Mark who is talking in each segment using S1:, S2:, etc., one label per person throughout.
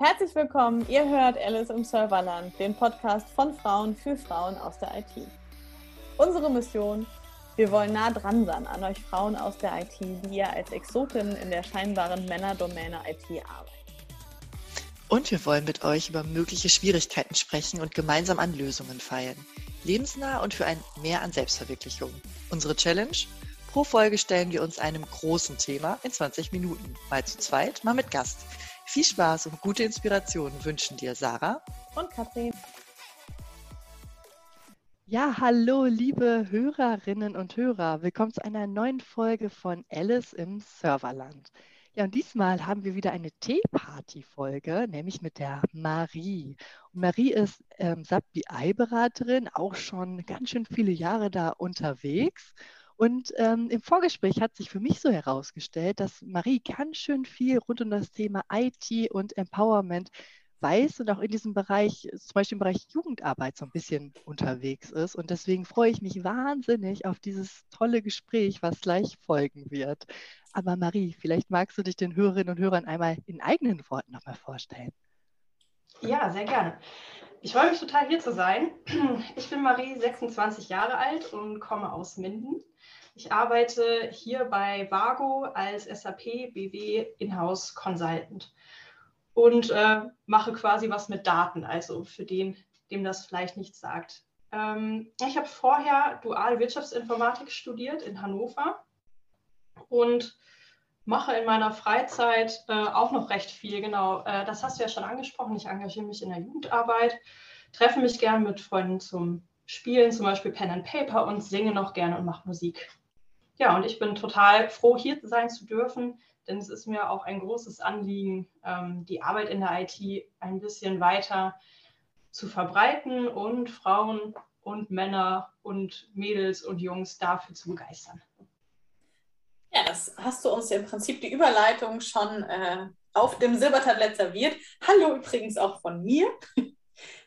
S1: Herzlich willkommen, ihr hört Alice im Serverland, den Podcast von Frauen für Frauen aus der IT. Unsere Mission, wir wollen nah dran sein an euch Frauen aus der IT, die ihr als Exotinnen in der scheinbaren Männerdomäne IT arbeitet.
S2: Und wir wollen mit euch über mögliche Schwierigkeiten sprechen und gemeinsam an Lösungen feilen. Lebensnah und für ein Mehr an Selbstverwirklichung. Unsere Challenge? Pro Folge stellen wir uns einem großen Thema in 20 Minuten. Mal zu zweit, mal mit Gast. Viel Spaß und gute Inspiration wünschen dir Sarah
S1: und Katrin.
S2: Ja, hallo, liebe Hörerinnen und Hörer. Willkommen zu einer neuen Folge von Alice im Serverland. Ja, und diesmal haben wir wieder eine Teeparty-Folge, nämlich mit der Marie. Und Marie ist ähm, SAP BI-Beraterin, auch schon ganz schön viele Jahre da unterwegs und ähm, im Vorgespräch hat sich für mich so herausgestellt, dass Marie ganz schön viel rund um das Thema IT und Empowerment weiß und auch in diesem Bereich, zum Beispiel im Bereich Jugendarbeit, so ein bisschen unterwegs ist. Und deswegen freue ich mich wahnsinnig auf dieses tolle Gespräch, was gleich folgen wird. Aber Marie, vielleicht magst du dich den Hörerinnen und Hörern einmal in eigenen Worten nochmal vorstellen.
S3: Ja, sehr gerne. Ich freue mich total hier zu sein. Ich bin Marie, 26 Jahre alt und komme aus Minden. Ich arbeite hier bei Vago als SAP BW Inhouse Consultant und äh, mache quasi was mit Daten, also für den, dem das vielleicht nichts sagt. Ähm, ich habe vorher duale Wirtschaftsinformatik studiert in Hannover und mache in meiner Freizeit äh, auch noch recht viel. Genau, äh, das hast du ja schon angesprochen. Ich engagiere mich in der Jugendarbeit, treffe mich gern mit Freunden zum Spielen, zum Beispiel Pen and Paper und singe noch gerne und mache Musik. Ja, und ich bin total froh, hier sein zu dürfen, denn es ist mir auch ein großes Anliegen, ähm, die Arbeit in der IT ein bisschen weiter zu verbreiten und Frauen und Männer und Mädels und Jungs dafür zu begeistern.
S1: Das hast du uns ja im Prinzip die Überleitung schon äh, auf dem Silbertablett serviert. Hallo übrigens auch von mir.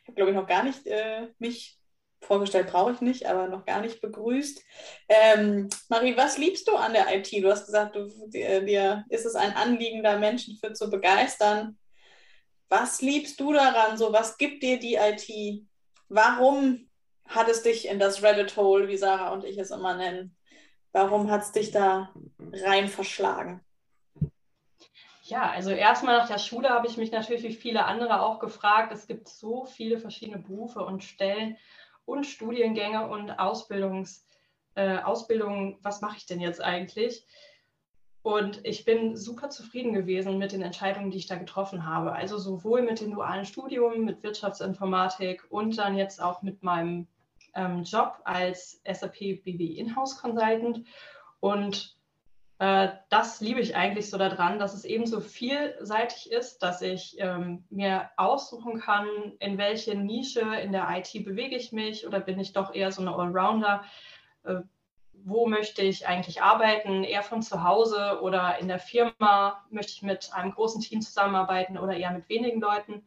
S1: Ich habe, glaube ich, noch gar nicht äh, mich vorgestellt brauche ich nicht, aber noch gar nicht begrüßt. Ähm, Marie, was liebst du an der IT? Du hast gesagt, du, dir, dir ist es ein Anliegen, da Menschen für zu begeistern. Was liebst du daran? So, was gibt dir die IT? Warum hat es dich in das Rabbit Hole, wie Sarah und ich es immer nennen? Warum hat es dich da rein verschlagen?
S3: Ja, also erstmal nach der Schule habe ich mich natürlich wie viele andere auch gefragt. Es gibt so viele verschiedene Berufe und Stellen und Studiengänge und Ausbildungs, äh, Ausbildungen, was mache ich denn jetzt eigentlich? Und ich bin super zufrieden gewesen mit den Entscheidungen, die ich da getroffen habe. Also sowohl mit dem dualen Studium, mit Wirtschaftsinformatik und dann jetzt auch mit meinem ähm, Job als SAP BW Inhouse Consultant. Und äh, das liebe ich eigentlich so daran, dass es eben so vielseitig ist, dass ich ähm, mir aussuchen kann, in welche Nische in der IT bewege ich mich oder bin ich doch eher so eine Allrounder. Äh, wo möchte ich eigentlich arbeiten? Eher von zu Hause oder in der Firma? Möchte ich mit einem großen Team zusammenarbeiten oder eher mit wenigen Leuten?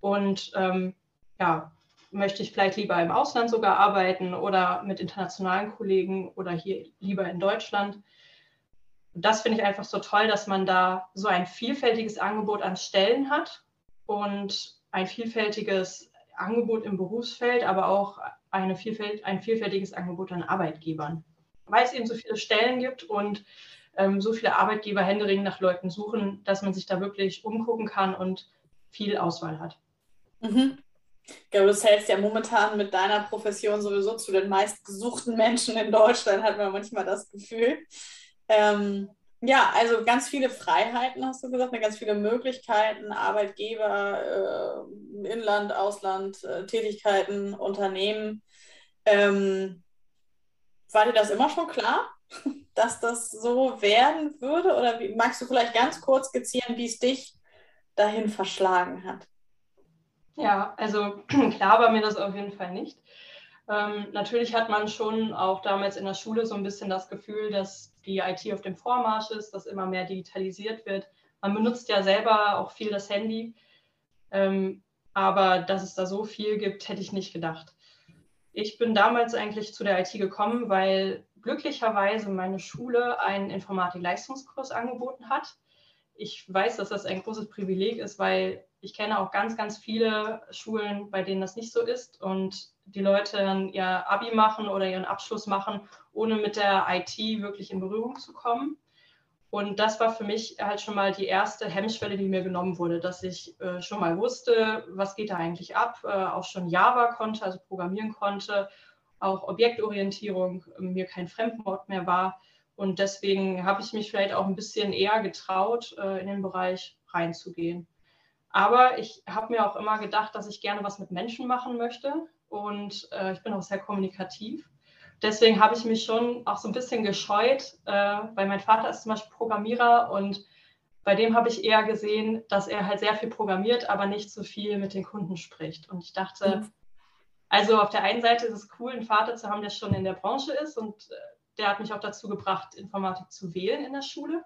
S3: Und ähm, ja, möchte ich vielleicht lieber im Ausland sogar arbeiten oder mit internationalen Kollegen oder hier lieber in Deutschland? Das finde ich einfach so toll, dass man da so ein vielfältiges Angebot an Stellen hat und ein vielfältiges Angebot im Berufsfeld, aber auch eine vielfält ein vielfältiges Angebot an Arbeitgebern. Weil es eben so viele Stellen gibt und ähm, so viele Arbeitgeber händeringend nach Leuten suchen, dass man sich da wirklich umgucken kann und viel Auswahl hat.
S1: Mhm. Ich glaube, du zählst ja momentan mit deiner Profession sowieso zu den meistgesuchten Menschen in Deutschland, hat man manchmal das Gefühl. Ähm, ja, also ganz viele Freiheiten, hast du gesagt, ganz viele Möglichkeiten, Arbeitgeber, äh, Inland, Ausland, äh, Tätigkeiten, Unternehmen. Ähm, war dir das immer schon klar, dass das so werden würde? Oder wie, magst du vielleicht ganz kurz skizzieren, wie es dich dahin verschlagen hat?
S3: Ja, also klar war mir das auf jeden Fall nicht. Ähm, natürlich hat man schon auch damals in der Schule so ein bisschen das Gefühl, dass die IT auf dem Vormarsch ist, dass immer mehr digitalisiert wird. Man benutzt ja selber auch viel das Handy, ähm, aber dass es da so viel gibt, hätte ich nicht gedacht. Ich bin damals eigentlich zu der IT gekommen, weil glücklicherweise meine Schule einen Informatik-Leistungskurs angeboten hat. Ich weiß, dass das ein großes Privileg ist, weil ich kenne auch ganz, ganz viele Schulen, bei denen das nicht so ist und die Leute dann ihr Abi machen oder ihren Abschluss machen, ohne mit der IT wirklich in Berührung zu kommen. Und das war für mich halt schon mal die erste Hemmschwelle, die mir genommen wurde, dass ich äh, schon mal wusste, was geht da eigentlich ab, äh, auch schon Java konnte, also programmieren konnte, auch Objektorientierung äh, mir kein Fremdwort mehr war. Und deswegen habe ich mich vielleicht auch ein bisschen eher getraut, äh, in den Bereich reinzugehen. Aber ich habe mir auch immer gedacht, dass ich gerne was mit Menschen machen möchte. Und äh, ich bin auch sehr kommunikativ deswegen habe ich mich schon auch so ein bisschen gescheut, äh, weil mein Vater ist zum Beispiel Programmierer und bei dem habe ich eher gesehen, dass er halt sehr viel programmiert, aber nicht so viel mit den Kunden spricht. Und ich dachte, mhm. also auf der einen Seite ist es cool, einen Vater zu haben, der schon in der Branche ist und äh, der hat mich auch dazu gebracht, Informatik zu wählen in der Schule.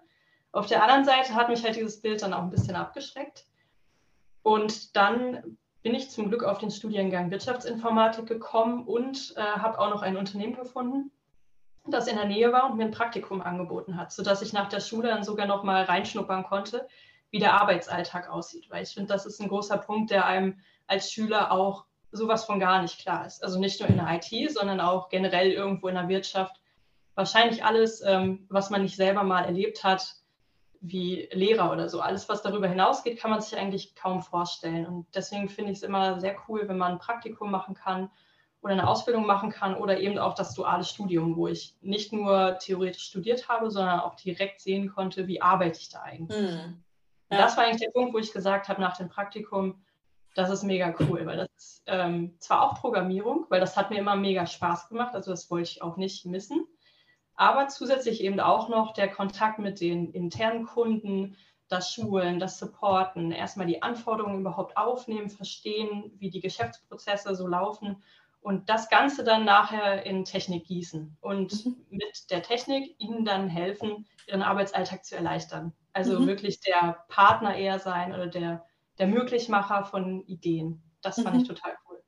S3: Auf der anderen Seite hat mich halt dieses Bild dann auch ein bisschen abgeschreckt. Und dann bin ich zum Glück auf den Studiengang Wirtschaftsinformatik gekommen und äh, habe auch noch ein Unternehmen gefunden, das in der Nähe war und mir ein Praktikum angeboten hat, sodass ich nach der Schule dann sogar noch mal reinschnuppern konnte, wie der Arbeitsalltag aussieht. Weil ich finde, das ist ein großer Punkt, der einem als Schüler auch sowas von gar nicht klar ist. Also nicht nur in der IT, sondern auch generell irgendwo in der Wirtschaft. Wahrscheinlich alles, ähm, was man nicht selber mal erlebt hat, wie Lehrer oder so. Alles, was darüber hinausgeht, kann man sich eigentlich kaum vorstellen. Und deswegen finde ich es immer sehr cool, wenn man ein Praktikum machen kann oder eine Ausbildung machen kann oder eben auch das duale Studium, wo ich nicht nur theoretisch studiert habe, sondern auch direkt sehen konnte, wie arbeite ich da eigentlich. Mhm. Ja. Das war eigentlich der Punkt, wo ich gesagt habe nach dem Praktikum, das ist mega cool, weil das ist ähm, zwar auch Programmierung, weil das hat mir immer mega Spaß gemacht, also das wollte ich auch nicht missen aber zusätzlich eben auch noch der Kontakt mit den internen Kunden, das Schulen, das Supporten, erstmal die Anforderungen überhaupt aufnehmen, verstehen, wie die Geschäftsprozesse so laufen und das Ganze dann nachher in Technik gießen und mhm. mit der Technik ihnen dann helfen, ihren Arbeitsalltag zu erleichtern. Also mhm. wirklich der Partner eher sein oder der, der Möglichmacher von Ideen. Das fand mhm. ich total cool.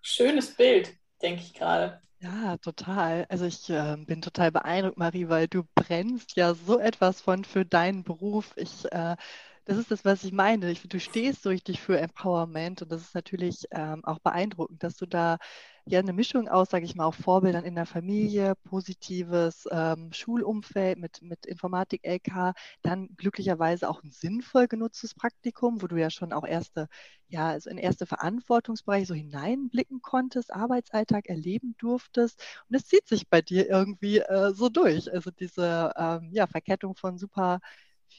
S1: Schönes Bild, denke ich gerade.
S2: Ja, total. Also ich äh, bin total beeindruckt, Marie, weil du brennst ja so etwas von für deinen Beruf. Ich äh, das ist das, was ich meine. Ich, du stehst so richtig für Empowerment und das ist natürlich ähm, auch beeindruckend, dass du da ja eine Mischung aus, sage ich mal, auch Vorbildern in der Familie, positives ähm, Schulumfeld mit, mit Informatik LK, dann glücklicherweise auch ein sinnvoll genutztes Praktikum, wo du ja schon auch erste, ja, also in erste Verantwortungsbereiche so hineinblicken konntest, Arbeitsalltag erleben durftest. Und es zieht sich bei dir irgendwie äh, so durch. Also diese ähm, ja, Verkettung von super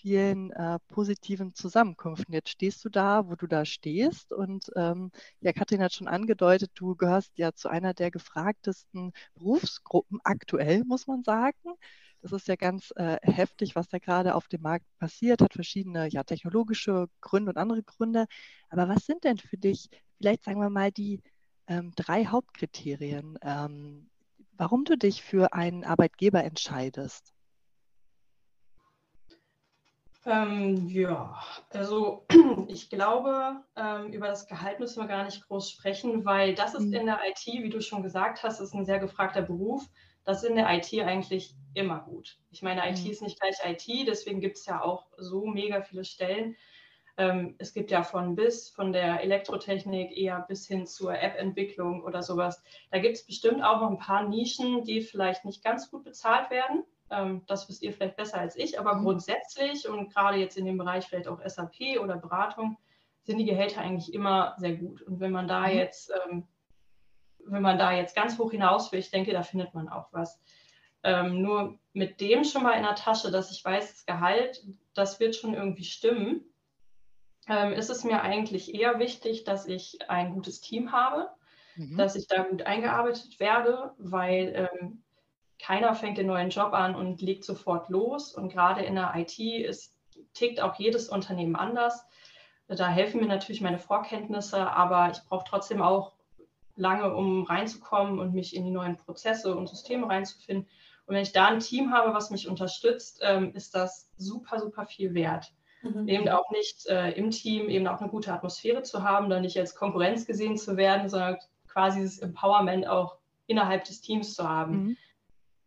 S2: vielen äh, positiven Zusammenkünften. Jetzt stehst du da, wo du da stehst. Und ähm, ja, Katrin hat schon angedeutet, du gehörst ja zu einer der gefragtesten Berufsgruppen aktuell, muss man sagen. Das ist ja ganz äh, heftig, was da gerade auf dem Markt passiert, hat verschiedene ja, technologische Gründe und andere Gründe. Aber was sind denn für dich, vielleicht sagen wir mal, die ähm, drei Hauptkriterien, ähm, warum du dich für einen Arbeitgeber entscheidest?
S3: Ähm, ja, also ich glaube, ähm, über das Gehalt müssen wir gar nicht groß sprechen, weil das ist mhm. in der IT, wie du schon gesagt hast, ist ein sehr gefragter Beruf. Das ist in der IT eigentlich immer gut. Ich meine, IT mhm. ist nicht gleich IT, deswegen gibt es ja auch so mega viele Stellen. Ähm, es gibt ja von bis, von der Elektrotechnik eher bis hin zur App-Entwicklung oder sowas. Da gibt es bestimmt auch noch ein paar Nischen, die vielleicht nicht ganz gut bezahlt werden. Ähm, das wisst ihr vielleicht besser als ich, aber mhm. grundsätzlich und gerade jetzt in dem Bereich vielleicht auch SAP oder Beratung sind die Gehälter eigentlich immer sehr gut. Und wenn man da mhm. jetzt, ähm, wenn man da jetzt ganz hoch hinaus will, ich denke, da findet man auch was. Ähm, nur mit dem schon mal in der Tasche, dass ich weiß, das Gehalt, das wird schon irgendwie stimmen, ist es mir eigentlich eher wichtig, dass ich ein gutes Team habe, mhm. dass ich da gut eingearbeitet werde, weil ähm, keiner fängt den neuen Job an und legt sofort los. Und gerade in der IT ist, tickt auch jedes Unternehmen anders. Da helfen mir natürlich meine Vorkenntnisse, aber ich brauche trotzdem auch lange, um reinzukommen und mich in die neuen Prozesse und Systeme reinzufinden. Und wenn ich da ein Team habe, was mich unterstützt, ähm, ist das super, super viel wert. Mhm. Eben auch nicht äh, im Team, eben auch eine gute Atmosphäre zu haben, da nicht als Konkurrenz gesehen zu werden, sondern quasi dieses Empowerment auch innerhalb des Teams zu haben. Mhm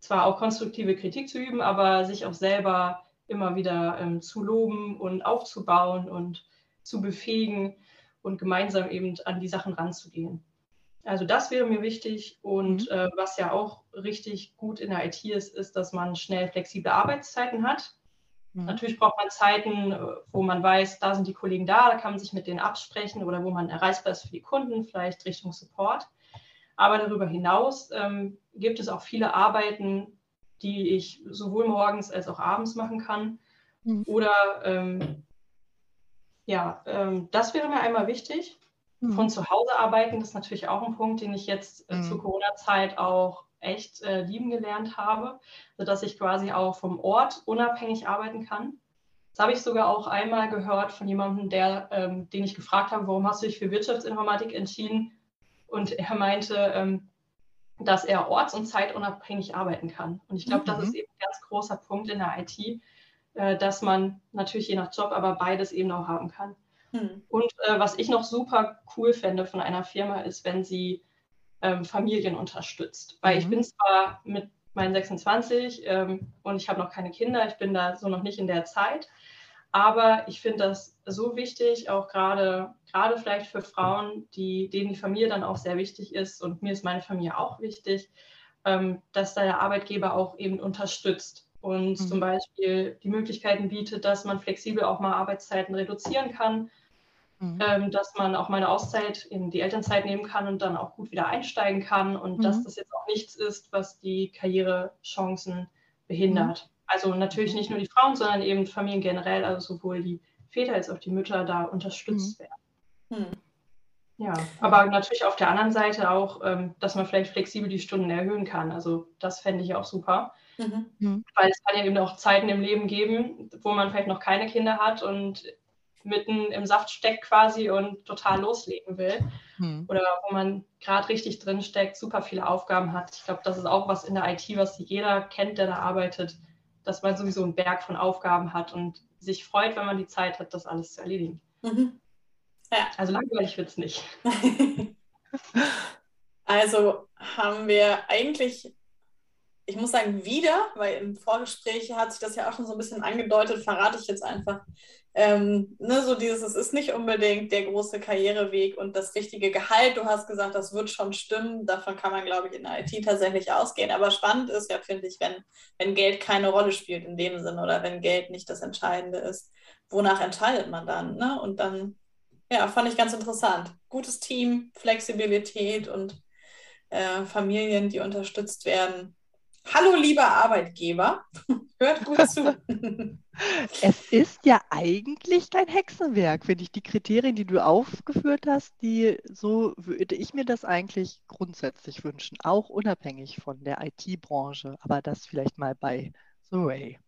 S3: zwar auch konstruktive Kritik zu üben, aber sich auch selber immer wieder ähm, zu loben und aufzubauen und zu befähigen und gemeinsam eben an die Sachen ranzugehen. Also das wäre mir wichtig. Und mhm. äh, was ja auch richtig gut in der IT ist, ist, dass man schnell flexible Arbeitszeiten hat. Mhm. Natürlich braucht man Zeiten, äh, wo man weiß, da sind die Kollegen da, da kann man sich mit denen absprechen oder wo man erreichbar ist für die Kunden, vielleicht Richtung Support. Aber darüber hinaus ähm, gibt es auch viele Arbeiten, die ich sowohl morgens als auch abends machen kann. Mhm. Oder ähm, ja, ähm, das wäre mir einmal wichtig. Mhm. Von zu Hause arbeiten ist natürlich auch ein Punkt, den ich jetzt äh, mhm. zur Corona-Zeit auch echt äh, lieben gelernt habe, sodass ich quasi auch vom Ort unabhängig arbeiten kann. Das habe ich sogar auch einmal gehört von jemandem, der, ähm, den ich gefragt habe, warum hast du dich für Wirtschaftsinformatik entschieden? Und er meinte, ähm, dass er orts- und zeitunabhängig arbeiten kann. Und ich glaube, mhm. das ist eben ein ganz großer Punkt in der IT, äh, dass man natürlich je nach Job aber beides eben auch haben kann. Mhm. Und äh, was ich noch super cool fände von einer Firma ist, wenn sie ähm, Familien unterstützt. Weil mhm. ich bin zwar mit meinen 26 ähm, und ich habe noch keine Kinder, ich bin da so noch nicht in der Zeit, aber ich finde das so wichtig, auch gerade gerade vielleicht für Frauen, die, denen die Familie dann auch sehr wichtig ist und mir ist meine Familie auch wichtig, ähm, dass da der Arbeitgeber auch eben unterstützt und mhm. zum Beispiel die Möglichkeiten bietet, dass man flexibel auch mal Arbeitszeiten reduzieren kann, mhm. ähm, dass man auch mal eine Auszeit in die Elternzeit nehmen kann und dann auch gut wieder einsteigen kann und mhm. dass das jetzt auch nichts ist, was die Karrierechancen behindert. Mhm. Also natürlich nicht nur die Frauen, sondern eben Familien generell, also sowohl die Väter als auch die Mütter da unterstützt mhm. werden. Mhm. Ja, aber natürlich auf der anderen Seite auch, ähm, dass man vielleicht flexibel die Stunden erhöhen kann. Also das fände ich auch super. Mhm. mhm. Weil es kann ja eben auch Zeiten im Leben geben, wo man vielleicht noch keine Kinder hat und mitten im Saft steckt quasi und total loslegen will. Hm. Oder wo man gerade richtig drin steckt, super viele Aufgaben hat. Ich glaube, das ist auch was in der IT, was jeder kennt, der da arbeitet, dass man sowieso einen Berg von Aufgaben hat und sich freut, wenn man die Zeit hat, das alles zu erledigen. Mhm. Ja. Also langweilig wird es nicht.
S1: also haben wir eigentlich ich muss sagen, wieder, weil im Vorgespräch hat sich das ja auch schon so ein bisschen angedeutet, verrate ich jetzt einfach. Ähm, ne, so dieses, es ist nicht unbedingt der große Karriereweg und das richtige Gehalt. Du hast gesagt, das wird schon stimmen. Davon kann man, glaube ich, in der IT tatsächlich ausgehen. Aber spannend ist ja, finde ich, wenn, wenn Geld keine Rolle spielt in dem Sinne oder wenn Geld nicht das Entscheidende ist. Wonach entscheidet man dann? Ne? Und dann, ja, fand ich ganz interessant. Gutes Team, Flexibilität und äh, Familien, die unterstützt werden Hallo, lieber Arbeitgeber, hört gut zu.
S2: es ist ja eigentlich kein Hexenwerk, finde ich. Die Kriterien, die du aufgeführt hast, die so würde ich mir das eigentlich grundsätzlich wünschen, auch unabhängig von der IT-Branche, aber das vielleicht mal bei The Way.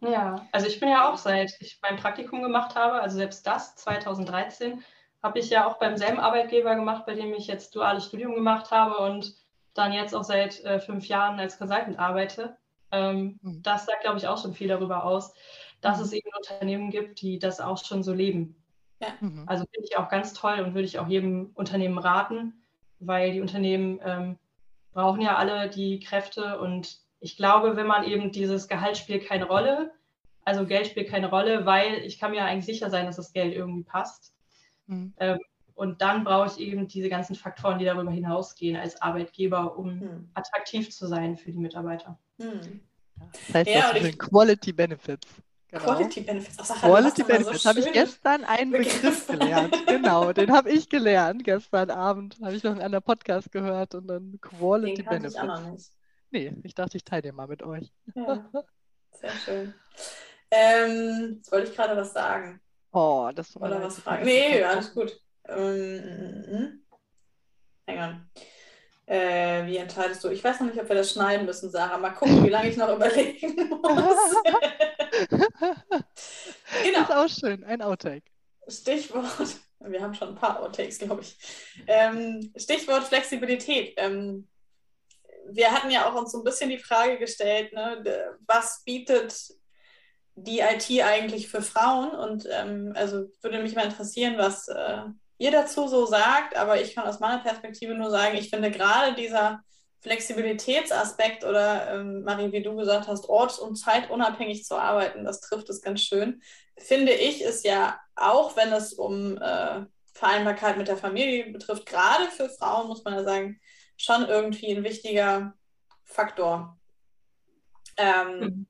S3: Ja, also ich bin ja auch seit ich mein Praktikum gemacht habe, also selbst das 2013, habe ich ja auch beim selben Arbeitgeber gemacht, bei dem ich jetzt duales Studium gemacht habe und dann jetzt auch seit äh, fünf Jahren als Consultant arbeite. Ähm, mhm. Das sagt, glaube ich, auch schon viel darüber aus, dass mhm. es eben Unternehmen gibt, die das auch schon so leben. Ja. Mhm. Also finde ich auch ganz toll und würde ich auch jedem Unternehmen raten, weil die Unternehmen ähm, brauchen ja alle die Kräfte und ich glaube, wenn man eben dieses Gehalt spielt keine Rolle, also Geld spielt keine Rolle, weil ich kann mir eigentlich sicher sein, dass das Geld irgendwie passt. Mhm. Ähm, und dann brauche ich eben diese ganzen Faktoren, die darüber hinausgehen als Arbeitgeber, um hm. attraktiv zu sein für die Mitarbeiter. Hm.
S2: Das heißt, ja, das sind Quality Benefits.
S1: Genau. Quality Benefits. Ach, Sache,
S2: Quality Benefits. So habe ich gestern einen Begriff gelernt. genau, den habe ich gelernt. Gestern Abend habe ich noch in einer Podcast gehört und dann Quality den Benefits. Ich auch noch nicht. Nee, ich dachte, ich teile den mal mit euch. Ja,
S1: sehr schön. Ähm, jetzt wollte ich gerade was sagen.
S2: Oh, das
S1: war Oder was fragen. Nee, alles gut. Ähm, hang on. Äh, wie entscheidest du? Ich weiß noch nicht, ob wir das schneiden müssen, Sarah. Mal gucken, wie lange ich noch überlegen muss.
S2: genau. Das ist auch schön, ein Outtake.
S1: Stichwort, wir haben schon ein paar Outtakes, glaube ich. Ähm, Stichwort Flexibilität. Ähm, wir hatten ja auch uns so ein bisschen die Frage gestellt, ne, was bietet die IT eigentlich für Frauen? Und ähm, also würde mich mal interessieren, was äh, ihr dazu so sagt, aber ich kann aus meiner Perspektive nur sagen, ich finde gerade dieser Flexibilitätsaspekt oder, ähm, Marie, wie du gesagt hast, orts- und zeitunabhängig zu arbeiten, das trifft es ganz schön. Finde ich, ist ja auch, wenn es um äh, Vereinbarkeit mit der Familie betrifft, gerade für Frauen, muss man ja sagen, schon irgendwie ein wichtiger Faktor. Ähm, mhm.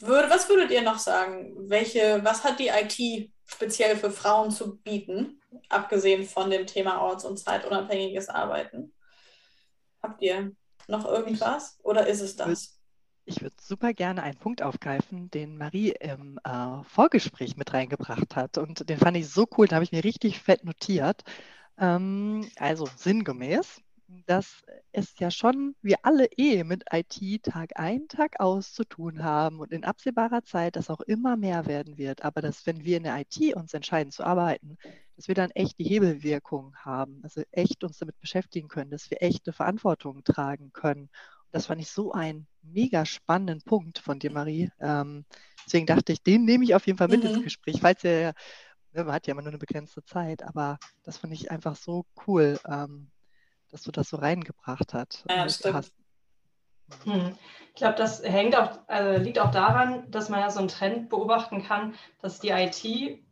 S1: würde, was würdet ihr noch sagen? Welche, was hat die IT speziell für Frauen zu bieten, abgesehen von dem Thema orts- und zeitunabhängiges Arbeiten? Habt ihr noch irgendwas oder ist es das?
S2: Ich würde super gerne einen Punkt aufgreifen, den Marie im äh, Vorgespräch mit reingebracht hat. Und den fand ich so cool, da habe ich mir richtig fett notiert. Ähm, also sinngemäß, dass es ja schon wir alle eh mit IT Tag ein, Tag aus zu tun haben und in absehbarer Zeit das auch immer mehr werden wird. Aber dass, wenn wir in der IT uns entscheiden zu arbeiten, dass wir dann echt die Hebelwirkung haben, also echt uns damit beschäftigen können, dass wir echte Verantwortung tragen können. Und das fand ich so einen mega spannenden Punkt von dir, Marie. Ähm, deswegen dachte ich, den nehme ich auf jeden Fall mit mhm. ins Gespräch, falls ihr, ne, man hat ja immer nur eine begrenzte Zeit, aber das fand ich einfach so cool, ähm, dass du das so reingebracht hat,
S1: ja, stimmt.
S3: Hm. Ich glaube, das hängt auch, also liegt auch daran, dass man ja so einen Trend beobachten kann, dass die IT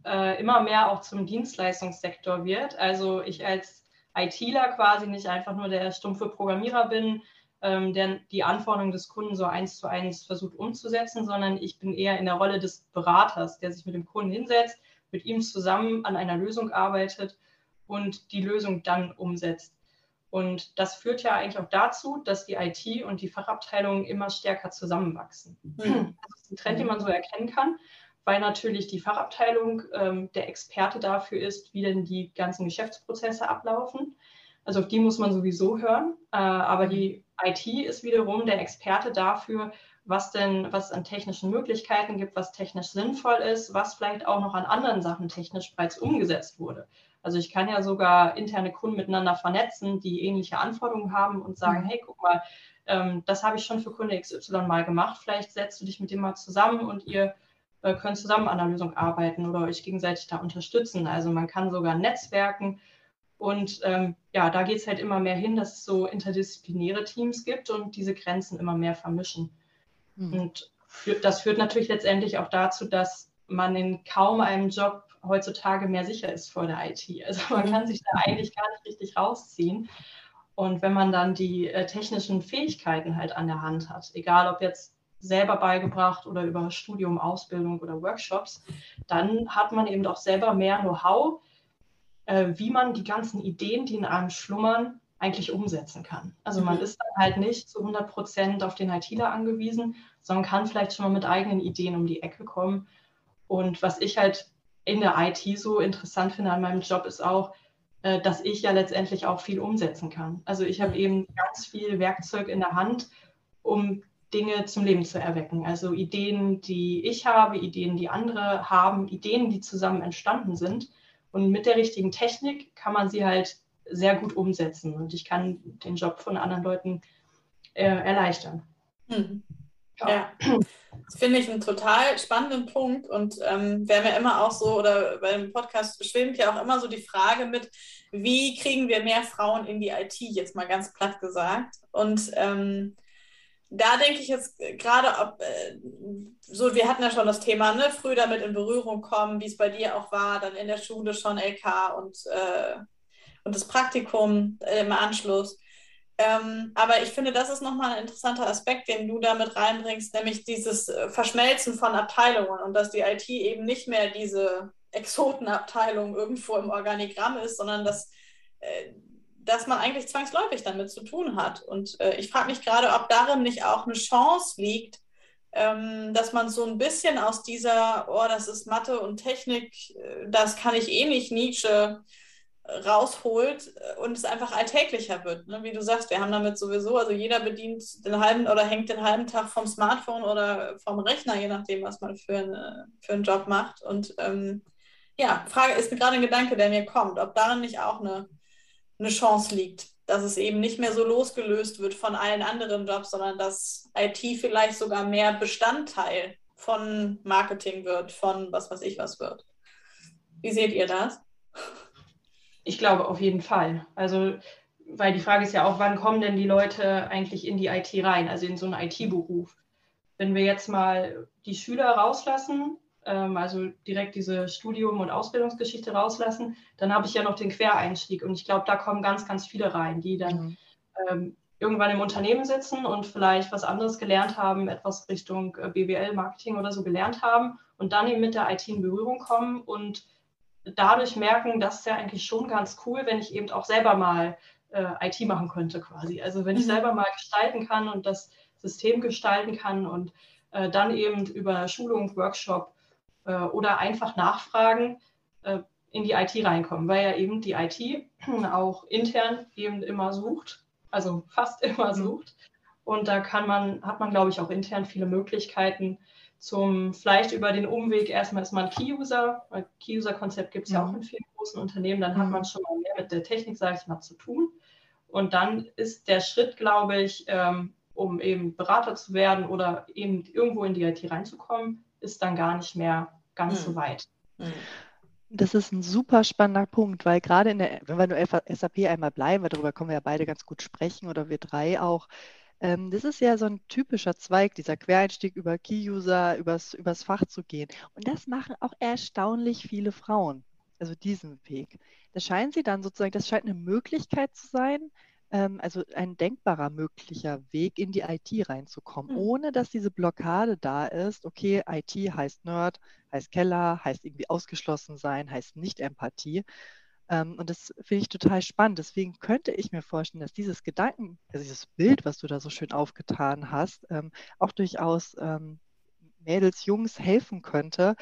S3: äh, immer mehr auch zum Dienstleistungssektor wird. Also ich als ITler quasi nicht einfach nur der stumpfe Programmierer bin, ähm, der die Anforderungen des Kunden so eins zu eins versucht umzusetzen, sondern ich bin eher in der Rolle des Beraters, der sich mit dem Kunden hinsetzt, mit ihm zusammen an einer Lösung arbeitet und die Lösung dann umsetzt. Und das führt ja eigentlich auch dazu, dass die IT und die Fachabteilungen immer stärker zusammenwachsen. Mhm. Das ist ein Trend, den man so erkennen kann, weil natürlich die Fachabteilung ähm, der Experte dafür ist, wie denn die ganzen Geschäftsprozesse ablaufen. Also auf die muss man sowieso hören. Äh, aber die IT ist wiederum der Experte dafür, was denn, was an technischen Möglichkeiten gibt, was technisch sinnvoll ist, was vielleicht auch noch an anderen Sachen technisch bereits umgesetzt wurde. Also ich kann ja sogar interne Kunden miteinander vernetzen, die ähnliche Anforderungen haben und sagen, mhm. hey, guck mal, ähm, das habe ich schon für Kunde XY mal gemacht. Vielleicht setzt du dich mit dem mal zusammen und ihr äh, könnt zusammen an der Lösung arbeiten oder euch gegenseitig da unterstützen. Also man kann sogar netzwerken. Und ähm, ja, da geht es halt immer mehr hin, dass es so interdisziplinäre Teams gibt und diese Grenzen immer mehr vermischen. Mhm. Und für, das führt natürlich letztendlich auch dazu, dass man in kaum einem Job heutzutage mehr sicher ist vor der IT. Also man kann sich da eigentlich gar nicht richtig rausziehen. Und wenn man dann die äh, technischen Fähigkeiten halt an der Hand hat, egal ob jetzt selber beigebracht oder über Studium, Ausbildung oder Workshops, dann hat man eben doch selber mehr Know-how, äh, wie man die ganzen Ideen, die in einem schlummern, eigentlich umsetzen kann. Also man mhm. ist dann halt nicht zu 100 Prozent auf den ITler angewiesen, sondern kann vielleicht schon mal mit eigenen Ideen um die Ecke kommen. Und was ich halt in der IT so interessant finde an meinem Job, ist auch, äh, dass ich ja letztendlich auch viel umsetzen kann. Also ich habe eben ganz viel Werkzeug in der Hand, um Dinge zum Leben zu erwecken. Also Ideen, die ich habe, Ideen, die andere haben, Ideen, die zusammen entstanden sind. Und mit der richtigen Technik kann man sie halt sehr gut umsetzen. Und ich kann den Job von anderen Leuten äh, erleichtern.
S1: Hm. Ja. ja. Das finde ich einen total spannenden Punkt und ähm, wir haben immer auch so, oder beim Podcast schwimmt ja auch immer so die Frage mit, wie kriegen wir mehr Frauen in die IT, jetzt mal ganz platt gesagt. Und ähm, da denke ich jetzt gerade, ob, äh, so, wir hatten ja schon das Thema, ne, früh damit in Berührung kommen, wie es bei dir auch war, dann in der Schule schon LK und, äh, und das Praktikum im Anschluss. Ähm, aber ich finde, das ist nochmal ein interessanter Aspekt, den du damit reinbringst, nämlich dieses äh, Verschmelzen von Abteilungen und dass die IT eben nicht mehr diese Exotenabteilung irgendwo im Organigramm ist, sondern dass, äh, dass man eigentlich zwangsläufig damit zu tun hat. Und äh, ich frage mich gerade, ob darin nicht auch eine Chance liegt, ähm, dass man so ein bisschen aus dieser, oh, das ist Mathe und Technik, äh, das kann ich eh nicht, Nietzsche, rausholt äh, und es einfach alltäglicher wird. Ne? Wie du sagst, wir haben damit sowieso, also jeder bedient den halben oder hängt den halben Tag vom Smartphone oder vom Rechner, je nachdem, was man für, eine, für einen Job macht. Und ähm, ja, Frage ist gerade ein Gedanke, der mir kommt, ob darin nicht auch eine, eine Chance liegt, dass es eben nicht mehr so losgelöst wird von allen anderen Jobs, sondern dass IT vielleicht sogar mehr Bestandteil von Marketing wird, von was weiß ich was wird. Wie seht ihr das?
S3: Ich glaube auf jeden Fall. Also weil die Frage ist ja auch, wann kommen denn die Leute eigentlich in die IT rein, also in so einen IT-Beruf? Wenn wir jetzt mal die Schüler rauslassen, ähm, also direkt diese Studium- und Ausbildungsgeschichte rauslassen, dann habe ich ja noch den Quereinstieg. Und ich glaube, da kommen ganz, ganz viele rein, die dann mhm. ähm, irgendwann im Unternehmen sitzen und vielleicht was anderes gelernt haben, etwas Richtung äh, BWL, Marketing oder so gelernt haben und dann eben mit der IT in Berührung kommen und dadurch merken, das ist ja eigentlich schon ganz cool, wenn ich eben auch selber mal äh, IT machen könnte quasi. Also wenn ich mhm. selber mal gestalten kann und das System gestalten kann und äh, dann eben über Schulung, Workshop äh, oder einfach nachfragen äh, in die IT reinkommen, weil ja eben die IT auch intern eben immer sucht, also fast immer mhm. sucht. Und da kann man, hat man, glaube ich, auch intern viele Möglichkeiten zum, vielleicht über den Umweg, erstmal ist man Key-User, weil Key-User-Konzept gibt es mhm. ja auch in vielen großen Unternehmen, dann mhm. hat man schon mal mehr mit der Technik, sage ich mal, zu tun. Und dann ist der Schritt, glaube ich, ähm, um eben Berater zu werden oder eben irgendwo in die IT reinzukommen, ist dann gar nicht mehr ganz mhm. so weit. Mhm.
S2: Das ist ein super spannender Punkt, weil gerade in der, wenn wir nur SAP einmal bleiben, weil darüber können wir ja beide ganz gut sprechen oder wir drei auch. Ähm, das ist ja so ein typischer Zweig, dieser Quereinstieg über Key-User, übers, übers Fach zu gehen. Und das machen auch erstaunlich viele Frauen, also diesen Weg. Das scheint sie dann sozusagen, das scheint eine Möglichkeit zu sein, ähm, also ein denkbarer möglicher Weg in die IT reinzukommen, mhm. ohne dass diese Blockade da ist. Okay, IT heißt Nerd, heißt Keller, heißt irgendwie ausgeschlossen sein, heißt nicht Empathie. Ähm, und das finde ich total spannend. Deswegen könnte ich mir vorstellen, dass dieses Gedanken, also dieses Bild, was du da so schön aufgetan hast, ähm, auch durchaus ähm, Mädels, Jungs helfen könnte,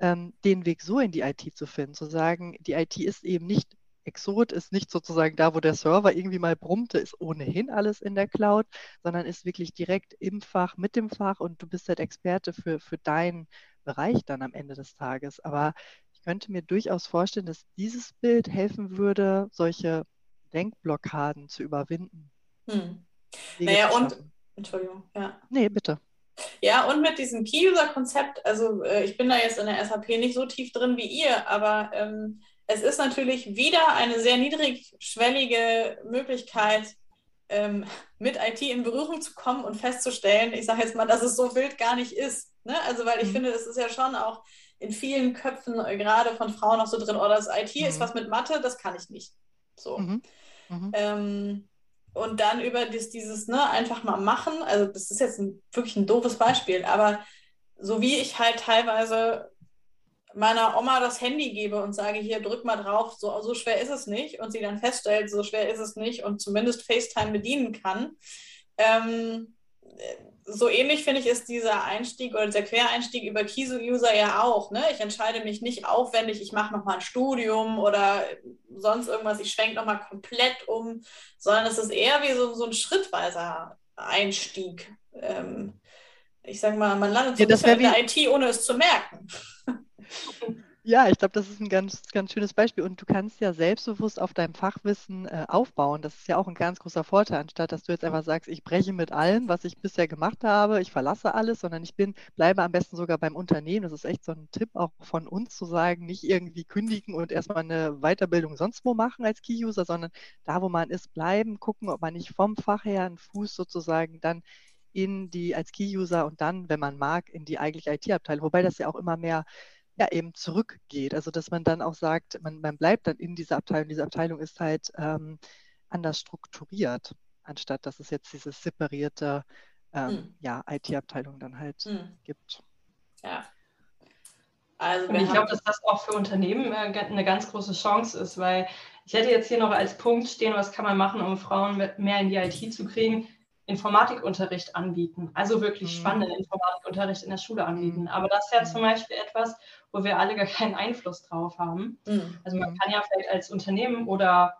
S2: den Weg so in die IT zu finden, zu sagen, die IT ist eben nicht Exot ist nicht sozusagen da, wo der Server irgendwie mal brummte, ist ohnehin alles in der Cloud, sondern ist wirklich direkt im Fach, mit dem Fach und du bist halt Experte für, für deinen Bereich dann am Ende des Tages. Aber könnte mir durchaus vorstellen, dass dieses Bild helfen würde, solche Denkblockaden zu überwinden.
S1: Hm. Naja, und, Entschuldigung, ja.
S2: Nee, bitte.
S1: Ja, und mit diesem Key-User-Konzept, also äh, ich bin da jetzt in der SAP nicht so tief drin wie ihr, aber ähm, es ist natürlich wieder eine sehr niedrigschwellige Möglichkeit, ähm, mit IT in Berührung zu kommen und festzustellen, ich sage jetzt mal, dass es so wild gar nicht ist. Ne? Also, weil ich mhm. finde, es ist ja schon auch in vielen Köpfen, äh, gerade von Frauen, noch so drin, oh, das IT mhm. ist was mit Mathe, das kann ich nicht. So. Mhm. mhm. Ähm, und dann über das, dieses, ne, einfach mal machen, also das ist jetzt ein, wirklich ein doofes Beispiel, aber so wie ich halt teilweise meiner Oma das Handy gebe und sage, hier drück mal drauf, so, so schwer ist es nicht, und sie dann feststellt, so schwer ist es nicht und zumindest FaceTime bedienen kann. Ähm, so ähnlich finde ich ist dieser Einstieg oder der Quereinstieg über Kiso-User ja auch. Ne? Ich entscheide mich nicht aufwendig, ich mache nochmal ein Studium oder sonst irgendwas, ich schwenke nochmal komplett um, sondern es ist eher wie so, so ein schrittweiser Einstieg. Ähm, ich sage mal, man landet so ja, in der IT, ohne es zu merken.
S2: Ja, ich glaube, das ist ein ganz, ganz schönes Beispiel. Und du kannst ja selbstbewusst auf deinem Fachwissen äh, aufbauen. Das ist ja auch ein ganz großer Vorteil, anstatt dass du jetzt einfach sagst, ich breche mit allem, was ich bisher gemacht habe, ich verlasse alles, sondern ich bin, bleibe am besten sogar beim Unternehmen. Das ist echt so ein Tipp auch von uns zu sagen, nicht irgendwie kündigen und erstmal eine Weiterbildung sonst wo machen als Key-User, sondern da, wo man ist, bleiben, gucken, ob man nicht vom Fach her einen Fuß sozusagen dann in die als Key-User und dann, wenn man mag, in die eigentliche IT-Abteilung. Wobei das ja auch immer mehr ja eben zurückgeht. Also dass man dann auch sagt, man, man bleibt dann in dieser Abteilung. Diese Abteilung ist halt ähm, anders strukturiert, anstatt dass es jetzt diese separierte ähm, hm. ja, IT-Abteilung dann halt hm. gibt.
S3: Ja. Also und ich glaube, dass das auch für Unternehmen äh, eine ganz große Chance ist, weil ich hätte jetzt hier noch als Punkt stehen, was kann man machen, um Frauen mehr in die IT zu kriegen. Informatikunterricht anbieten, also wirklich mhm. spannenden Informatikunterricht in der Schule anbieten. Mhm. Aber das ist ja mhm. zum Beispiel etwas, wo wir alle gar keinen Einfluss drauf haben. Mhm. Also man kann ja vielleicht als Unternehmen oder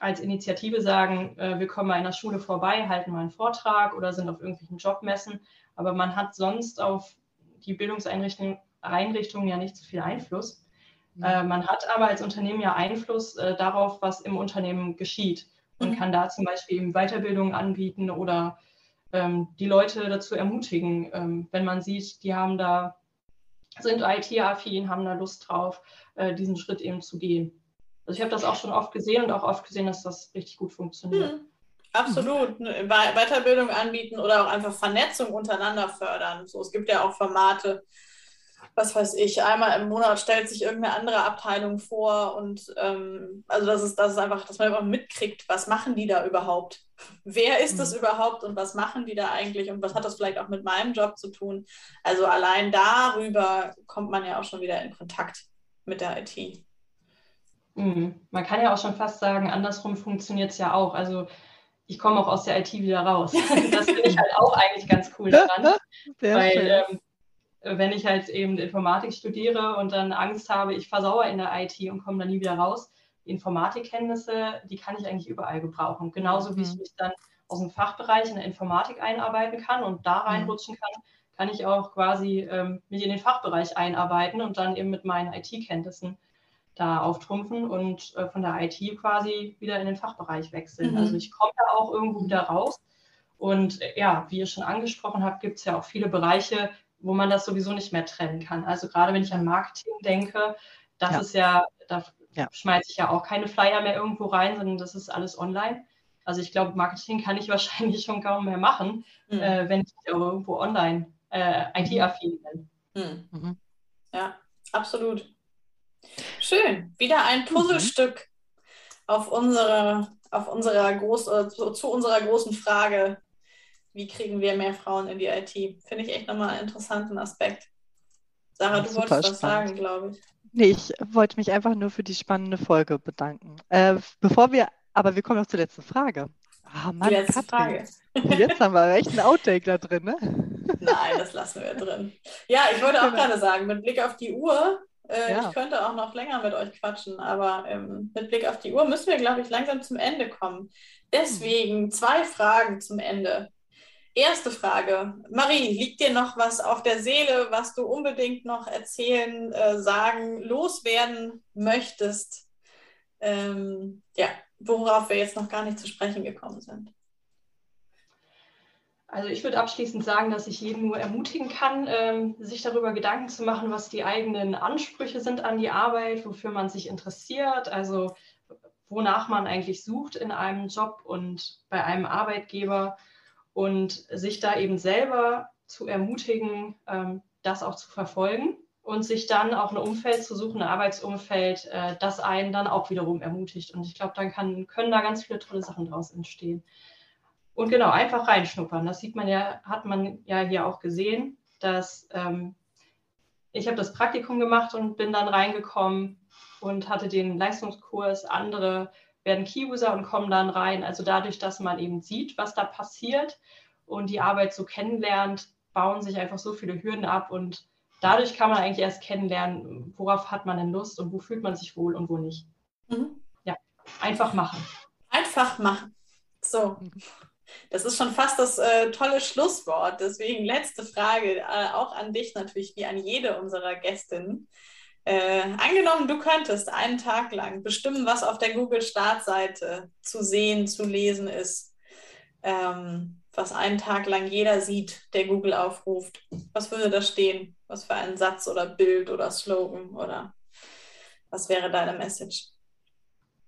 S3: als Initiative sagen, äh, wir kommen mal in der Schule vorbei, halten mal einen Vortrag oder sind auf irgendwelchen Jobmessen, aber man hat sonst auf die Bildungseinrichtungen Einrichtungen ja nicht so viel Einfluss. Mhm. Äh, man hat aber als Unternehmen ja Einfluss äh, darauf, was im Unternehmen geschieht und mhm. kann da zum Beispiel eben Weiterbildung anbieten oder ähm, die Leute dazu ermutigen, ähm, wenn man sieht, die haben da, sind IT-affin, haben da Lust drauf, äh, diesen Schritt eben zu gehen. Also ich habe das auch schon oft gesehen und auch oft gesehen, dass das richtig gut funktioniert.
S1: Hm. Absolut. Ne, Weiterbildung anbieten oder auch einfach Vernetzung untereinander fördern. So, es gibt ja auch Formate, was weiß ich, einmal im Monat stellt sich irgendeine andere Abteilung vor und ähm, also das ist, das ist einfach, dass man einfach mitkriegt, was machen die da überhaupt? Wer ist das mhm. überhaupt und was machen die da eigentlich und was hat das vielleicht auch mit meinem Job zu tun? Also allein darüber kommt man ja auch schon wieder in Kontakt mit der IT.
S3: Mhm. Man kann ja auch schon fast sagen, andersrum funktioniert es ja auch. Also ich komme auch aus der IT wieder raus. das finde ich halt auch eigentlich ganz cool. Sehr weil ähm, wenn ich halt eben Informatik studiere und dann Angst habe, ich versauere in der IT und komme dann nie wieder raus, Informatikkenntnisse, die kann ich eigentlich überall gebrauchen. Genauso wie ich mhm. mich dann aus dem Fachbereich in der Informatik einarbeiten kann und da mhm. reinrutschen kann, kann ich auch quasi ähm, mich in den Fachbereich einarbeiten und dann eben mit meinen IT-Kenntnissen da auftrumpfen und äh, von der IT quasi wieder in den Fachbereich wechseln. Mhm. Also ich komme da auch irgendwo wieder raus. Und äh, ja, wie ihr schon angesprochen habt, gibt es ja auch viele Bereiche, wo man das sowieso nicht mehr trennen kann. Also gerade wenn ich an Marketing denke, das ja. ist ja, da ja. schmeiße ich ja auch keine Flyer mehr irgendwo rein, sondern das ist alles online. Also ich glaube, Marketing kann ich wahrscheinlich schon kaum mehr machen, mhm. äh, wenn ich irgendwo online äh, IT-affin bin.
S1: Mhm. mhm. Ja, absolut. Schön. Wieder ein Puzzlestück mhm. auf unsere, auf unserer groß, äh, zu, zu unserer großen Frage, wie kriegen wir mehr Frauen in die IT? Finde ich echt nochmal einen interessanten Aspekt. Sarah, du wolltest spannend. was sagen, glaube ich.
S2: Nee, ich wollte mich einfach nur für die spannende Folge bedanken. Äh, bevor wir, aber wir kommen noch zur letzten Frage.
S1: Ah, Mann, die letzte Katrin.
S2: Frage. Jetzt haben wir echt einen Outtake da drin, ne?
S1: Nein, das lassen wir drin. Ja, ich wollte auch genau. gerade sagen, mit Blick auf die Uhr, äh, ja. ich könnte auch noch länger mit euch quatschen, aber ähm, mit Blick auf die Uhr müssen wir, glaube ich, langsam zum Ende kommen. Deswegen zwei Fragen zum Ende. Erste Frage. Marie, liegt dir noch was auf der Seele, was du unbedingt noch erzählen, äh, sagen, loswerden möchtest? Ähm, ja, worauf wir jetzt noch gar nicht zu sprechen gekommen sind.
S3: Also ich würde abschließend sagen, dass ich jeden nur ermutigen kann, ähm, sich darüber Gedanken zu machen, was die eigenen Ansprüche sind an die Arbeit, wofür man sich interessiert, also wonach man eigentlich sucht in einem Job und bei einem Arbeitgeber und sich da eben selber zu ermutigen, ähm, das auch zu verfolgen und sich dann auch ein Umfeld zu suchen, ein Arbeitsumfeld, äh, das einen dann auch wiederum ermutigt. Und ich glaube, dann kann, können da ganz viele tolle Sachen daraus entstehen. Und genau, einfach reinschnuppern. Das sieht man ja, hat man ja hier auch gesehen, dass ähm, ich habe das Praktikum gemacht und bin dann reingekommen und hatte den Leistungskurs. Andere werden Key-User und kommen dann rein. Also dadurch, dass man eben sieht, was da passiert und die Arbeit so kennenlernt, bauen sich einfach so viele Hürden ab und dadurch kann man eigentlich erst kennenlernen, worauf hat man denn Lust und wo fühlt man sich wohl und wo nicht. Mhm. Ja, einfach machen.
S1: Einfach machen. So. Das ist schon fast das äh, tolle Schlusswort. Deswegen letzte Frage, äh, auch an dich natürlich, wie an jede unserer Gästinnen. Äh, angenommen, du könntest einen Tag lang bestimmen, was auf der Google-Startseite zu sehen, zu lesen ist, ähm, was einen Tag lang jeder sieht, der Google aufruft. Was würde da stehen? Was für ein Satz oder Bild oder Slogan oder was wäre deine Message?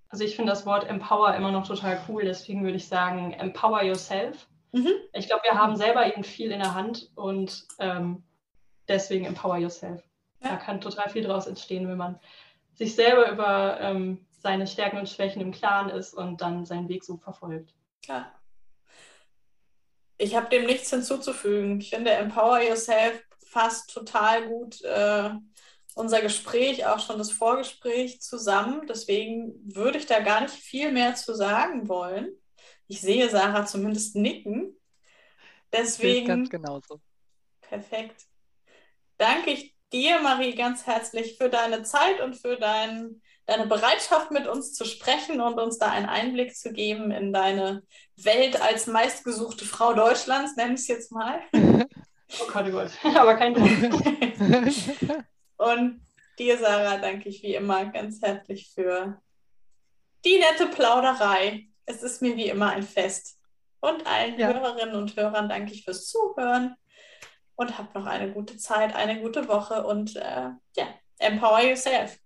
S3: Also ich finde das Wort Empower immer noch total cool, deswegen würde ich sagen, Empower yourself. Mhm. Ich glaube, wir haben selber eben viel in der Hand und ähm, deswegen Empower yourself. Da kann total viel daraus entstehen, wenn man sich selber über ähm, seine Stärken und Schwächen im Klaren ist und dann seinen Weg so verfolgt.
S1: Ja. Ich habe dem nichts hinzuzufügen. Ich finde, Empower Yourself fasst total gut äh, unser Gespräch, auch schon das Vorgespräch zusammen. Deswegen würde ich da gar nicht viel mehr zu sagen wollen. Ich sehe Sarah zumindest nicken. Deswegen.
S2: Ganz genauso.
S1: Perfekt. Danke ich dir, Marie, ganz herzlich für deine Zeit und für dein, deine Bereitschaft, mit uns zu sprechen und uns da einen Einblick zu geben in deine Welt als meistgesuchte Frau Deutschlands, nenne ich es jetzt mal.
S3: Oh Gott, oh Gott, aber kein Problem.
S1: und dir, Sarah, danke ich wie immer ganz herzlich für die nette Plauderei. Es ist mir wie immer ein Fest. Und allen ja. Hörerinnen und Hörern danke ich fürs Zuhören und habt noch eine gute Zeit, eine gute Woche und äh, ja, empower yourself.